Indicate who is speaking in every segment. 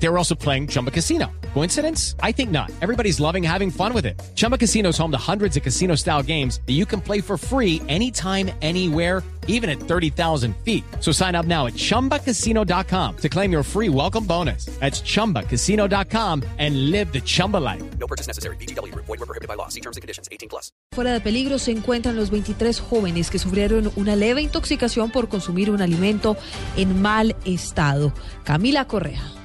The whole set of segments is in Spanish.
Speaker 1: They were also playing Chumba Casino. Coincidence? I think not. Everybody's loving having fun with it. Chumba Casino is home to hundreds of casino style games that you can play for free anytime, anywhere, even at 30,000 feet. So sign up now at chumbacasino.com to claim your free welcome bonus. That's chumbacasino.com and live the Chumba life.
Speaker 2: No purchase necessary. BGW. Void were prohibited by law. See terms and conditions. 18 plus.
Speaker 3: Fuera de peligro se encuentran los 23 jóvenes que sufrieron una leve intoxicación por consumir un alimento en mal estado. Camila Correa.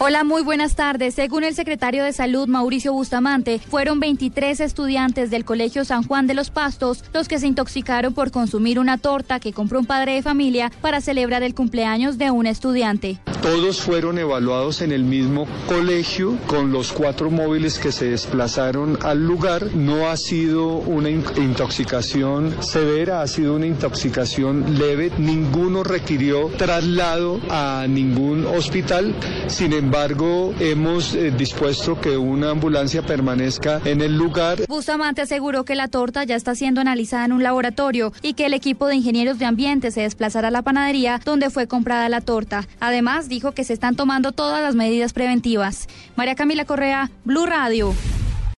Speaker 4: Hola, muy buenas tardes. Según el secretario de Salud, Mauricio Bustamante, fueron 23 estudiantes del Colegio San Juan de los Pastos los que se intoxicaron por consumir una torta que compró un padre de familia para celebrar el cumpleaños de un estudiante.
Speaker 5: Todos fueron evaluados en el mismo colegio con los cuatro móviles que se desplazaron al lugar. No ha sido una in- intoxicación severa, ha sido una intoxicación leve. Ninguno requirió traslado a ningún hospital. Sin embargo, hemos eh, dispuesto que una ambulancia permanezca en el lugar.
Speaker 4: Bustamante aseguró que la torta ya está siendo analizada en un laboratorio y que el equipo de ingenieros de ambiente se desplazará a la panadería donde fue comprada la torta. Además, dijo que se están tomando todas las medidas preventivas. María Camila Correa, Blue Radio.